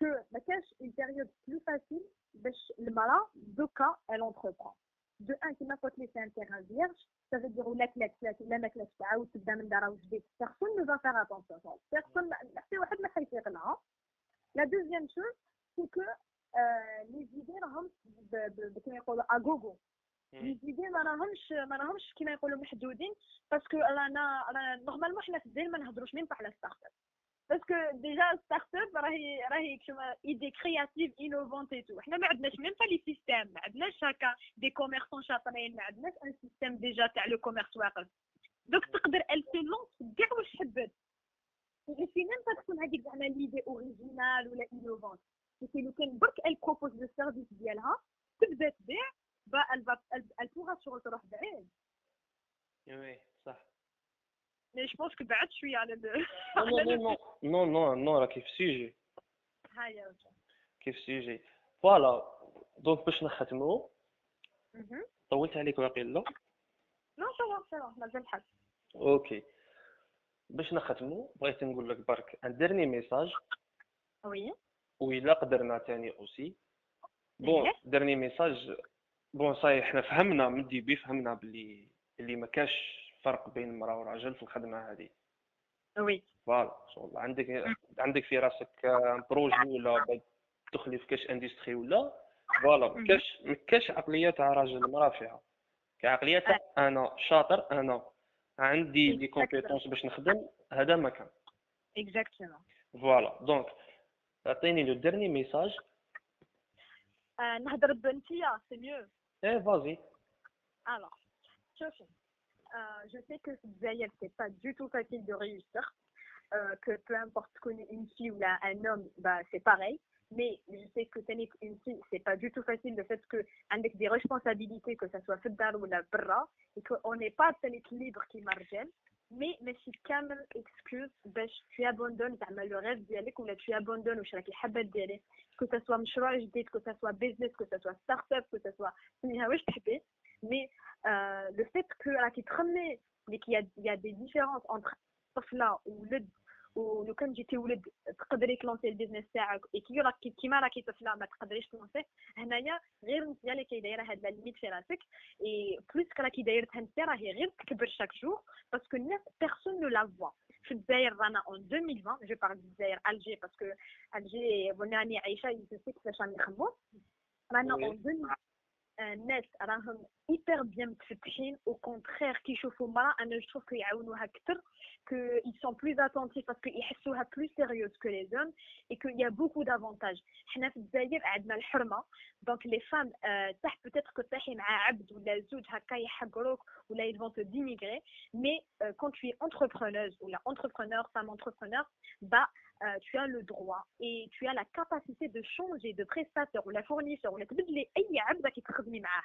كو ما كانش اون بيريود بلو فاسيل باش المراه دوكا ال اونتربرون دو ان كيما قلت لي سي ان تيران فيرج ça veut dire ولا كلات كلات ولا ما كلاتش تعاود تبدا من دارها وجديد بيرسون نو فا فير اتونسيون بيرسون حتى واحد ما حيفيق لها لا دوزيام شوز سي كو لي زيدي راهم كيما يقولوا اغوغو لي زيدي ما راهمش ما راهمش كيما يقولوا محدودين باسكو رانا رانا نورمالمون حنا في الجزائر ما نهضروش ميم على ستارت اب باسكو ديجا ستارت اب راهي راهي كيما ايدي كرياتيف انوفونت اي تو حنا ما عندناش ميم با لي سيستيم ما عندناش هكا دي كوميرسون شاطرين ما عندناش ان سيستيم ديجا تاع لو كوميرس واقف دوك تقدر ال سي لونس كاع واش حبت ماشي ميم با تكون هذيك زعما ليدي اوريجينال ولا انوفونت سيتي لو كان برك ال بروبوز لو سيرفيس ديالها تبدا تبيع bah elle va elle, elle pourra se retrouver بعيد وي صح mais je pense que بعد شوية على نو نو نو نو نو نو راه كيف سيجي. هيا كيف سيجي. فوالا دونك باش نختمو. طولت عليك واقيلا va ça va مازال حد أوكي باش نختمو بغيت نقول لك برك ان ديرني ميساج oui. وإلا قدرنا تاني اوسي Bon. Dernier message bon ça y est حنا فهمنا من ال début فهمنا بلي بلي ما كاش فرق بين المرأة والراجل في الخدمة هذه. oui voilà شغل عندك عندك في راسك projet ولا بعد تدخلي في كاش industrie ولا؟ voilà ما كاش ما كاش عقليه تاع راجل المراه فيها. كعقليه تاع أنا شاطر أنا عندي les compétences باش نخدم هذا ما كان. Exactement. فوالا دونك عطيني لو ديرني ميساج آه، نهضر بنتيا سي ميو إيه فازي Sophie, euh, Euh, je sais que Zayed, c'est pas du tout facile de réussir. Euh, que peu importe qu'on est une fille ou là, un homme, bah, c'est pareil. Mais je sais que tenir une fille, c'est pas du tout facile le fait que avec des responsabilités, que ce soit fait ou la bra, et qu'on n'est pas tenir libre qui margène. Mais mais si quand même excuse, ben tu abandonnes le rêve dialecte ou là tu abandonnes ou je que ce soit un mshroaj que ce soit business, que ce soit start-up, que ce soit ah mais euh, le fait que راكي تخمي mais qu'il y a, il y a des différences entre طفلة وولد ولو كان جيتي ولد تقدري تلونسي البيزنس تاعك كي راكي كيما راكي طفله ما تقدريش تلونسيه هنايا غير انت اللي كي دايره هاد لا ليميت في راسك اي بلوس راكي دايرتها انت راهي غير تكبر شاك جور باسكو الناس بيرسون نو لا فوا في الجزائر رانا اون 2020 جو بارل الجزائر الجي باسكو الجي راني عايشه يوسف كيفاش راني نخمو رانا Oui. اون 2020 الناس راهم ايبر بيان متفتحين او كونترير كيشوفوا مرا انا جو تروف كيعاونوها اكثر que ils sont plus attentifs parce qu'ils يحسوها plus sérieuse que les hommes et qu'il y a beaucoup d'avantages حنا في الجزائر عندنا الحرمه دونك لي فام صح peut-être que تحي مع عبد ولا زوج هكا يحقروك ولا ils vont te dénigrer mais euh, quand tu es entrepreneuse ou la entrepreneur femme entrepreneur bah euh, tu as le droit et tu as la capacité de changer de prestataire ou la fournisseur ولا تبدلي اي عبد راكي تخدمي معاه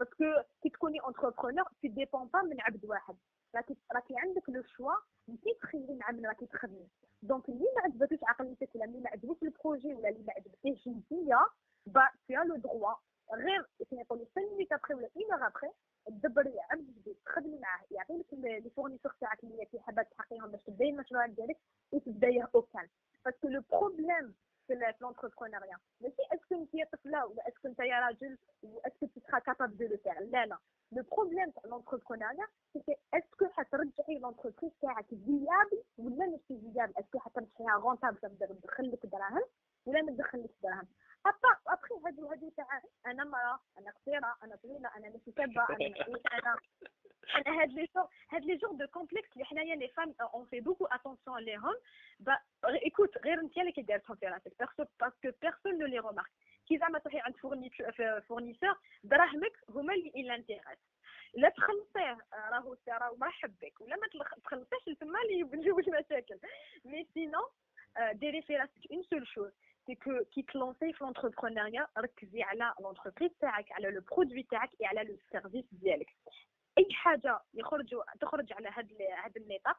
باسكو كي تكوني انتربرونور tu dépends pas من عبد واحد راكي راكي عندك لو شوا انت تخيري مع من راكي تخدمي دونك اللي ما عجبتوش عقليتك ولا اللي ما عجبوش البروجي ولا اللي ما عجبتيش انتيا با tu as le droit غير كيما يقولوا 5 minutes après ولا 1 heure après تدبري عبد جديد تخدمي معاه يعطي لك les fournisseurs تاعك اللي انت حابه تحققيهم باش تبدأي المشروع ديالك وتبدايه اوكان parce que le problème في l'entrepreneuriat ماشي est-ce que انت طفله ولا est-ce que انت يا راجل و est-ce que tu seras capable de le faire? لا لا le problème تاع l'entrepreneuriat c'est est-ce que حترجعي l'entreprise تاعك viable ولا ماشي viable est-ce que حترجعيها rentable تقدر تدخل لك دراهم ولا ما تدخلش دراهم ابخي هادو هادو تاع انا مرا انا قصيره انا طويله انا ماشي شابه انا ماشي انا انا هاد لي جور هاد لي جور دو كومبلكس اللي حنايا لي فام اون في بوكو اتونسيون ليهم با ايكوت غير انت اللي كديرتهم في راسك بيرسو باسكو بيرسون نو لي ريمارك كي زعما تروحي عند فورنيسور دراهمك هما اللي الانتيغاس لا تخلصيه آه، راهو سي راهو مرحب بك ولا ما تلخ- تخلصيش تما اللي يجيو المشاكل مي سينون ديري في راسك اون سول شوز سي كو كي تلونسي في l'entrepreneuriat ركزي على l'entreprise تاعك على le produit تاعك et على le service ديالك اي حاجة يخرجوا تخرج على ال- هاد النطاق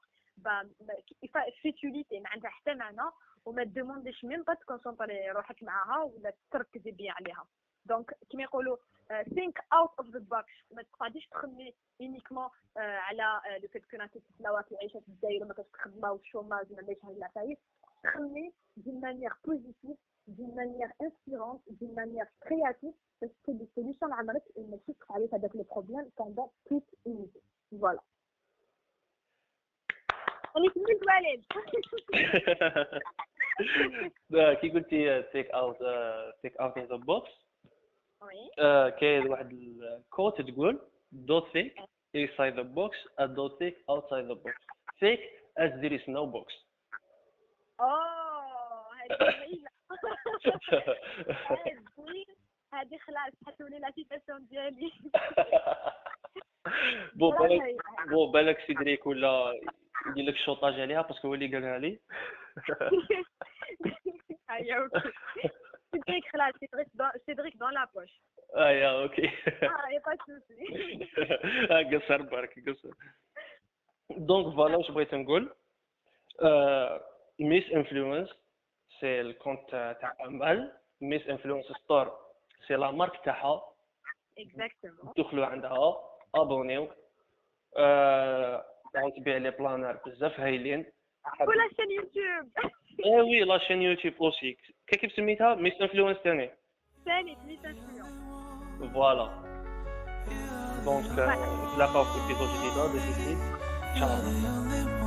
futilité ما عندها حتى معنى وما تدومونديش même pas تكونسونطري روحك معاها ولا تركزي bien عليها donc كيما يقولوا think out of the box ما تقعديش تخمي uniquement على le fait que راكي تسلاواتي عايشه في الجزائر وما كاش خدمه وال chômage وما عندهاش هاد العفايس خمي دون مانيير بوزيتيف دون مانيير انسبيرونت دون مانيير كرياتيف باش تلقي سوليوشن لعمرك وماشي تقع عليك هذاك لو بروبليم بوندون توت اون فوالا خليك من الوالد كي قلتي تيك اوت تيك اوت ان ذا بوكس وي كاين واحد الكوت تقول don't think inside the box and don't think outside the box think as there is no box اوه هذه جميله هذه هذه خلاص حتولي لا سيتاسيون ديالي. بون بالك بون بالك سيدريك ولا يدير لك شوطاج عليها باسكو هو اللي قالها لي هيا أوكي سيدريك خلاص سيدريك دون لا بوش آه يا أوكي. آه يا با سوسي آه، قصر برك قصر. donc voilà واش بغيت نقول Miss Influence c'est ال compte تاع امال Miss Influence Store c'est la marque تاعها exactement دخلوا عندها ابونيو اون تبيع les planners بزاف هايلين ولا chaîne YouTube آه oui la chaîne YouTube aussi كيف سميتها Miss Influence ثاني ثاني Miss Influence voilà donc نتلاقاو في épisode جديده دو جديد تشاو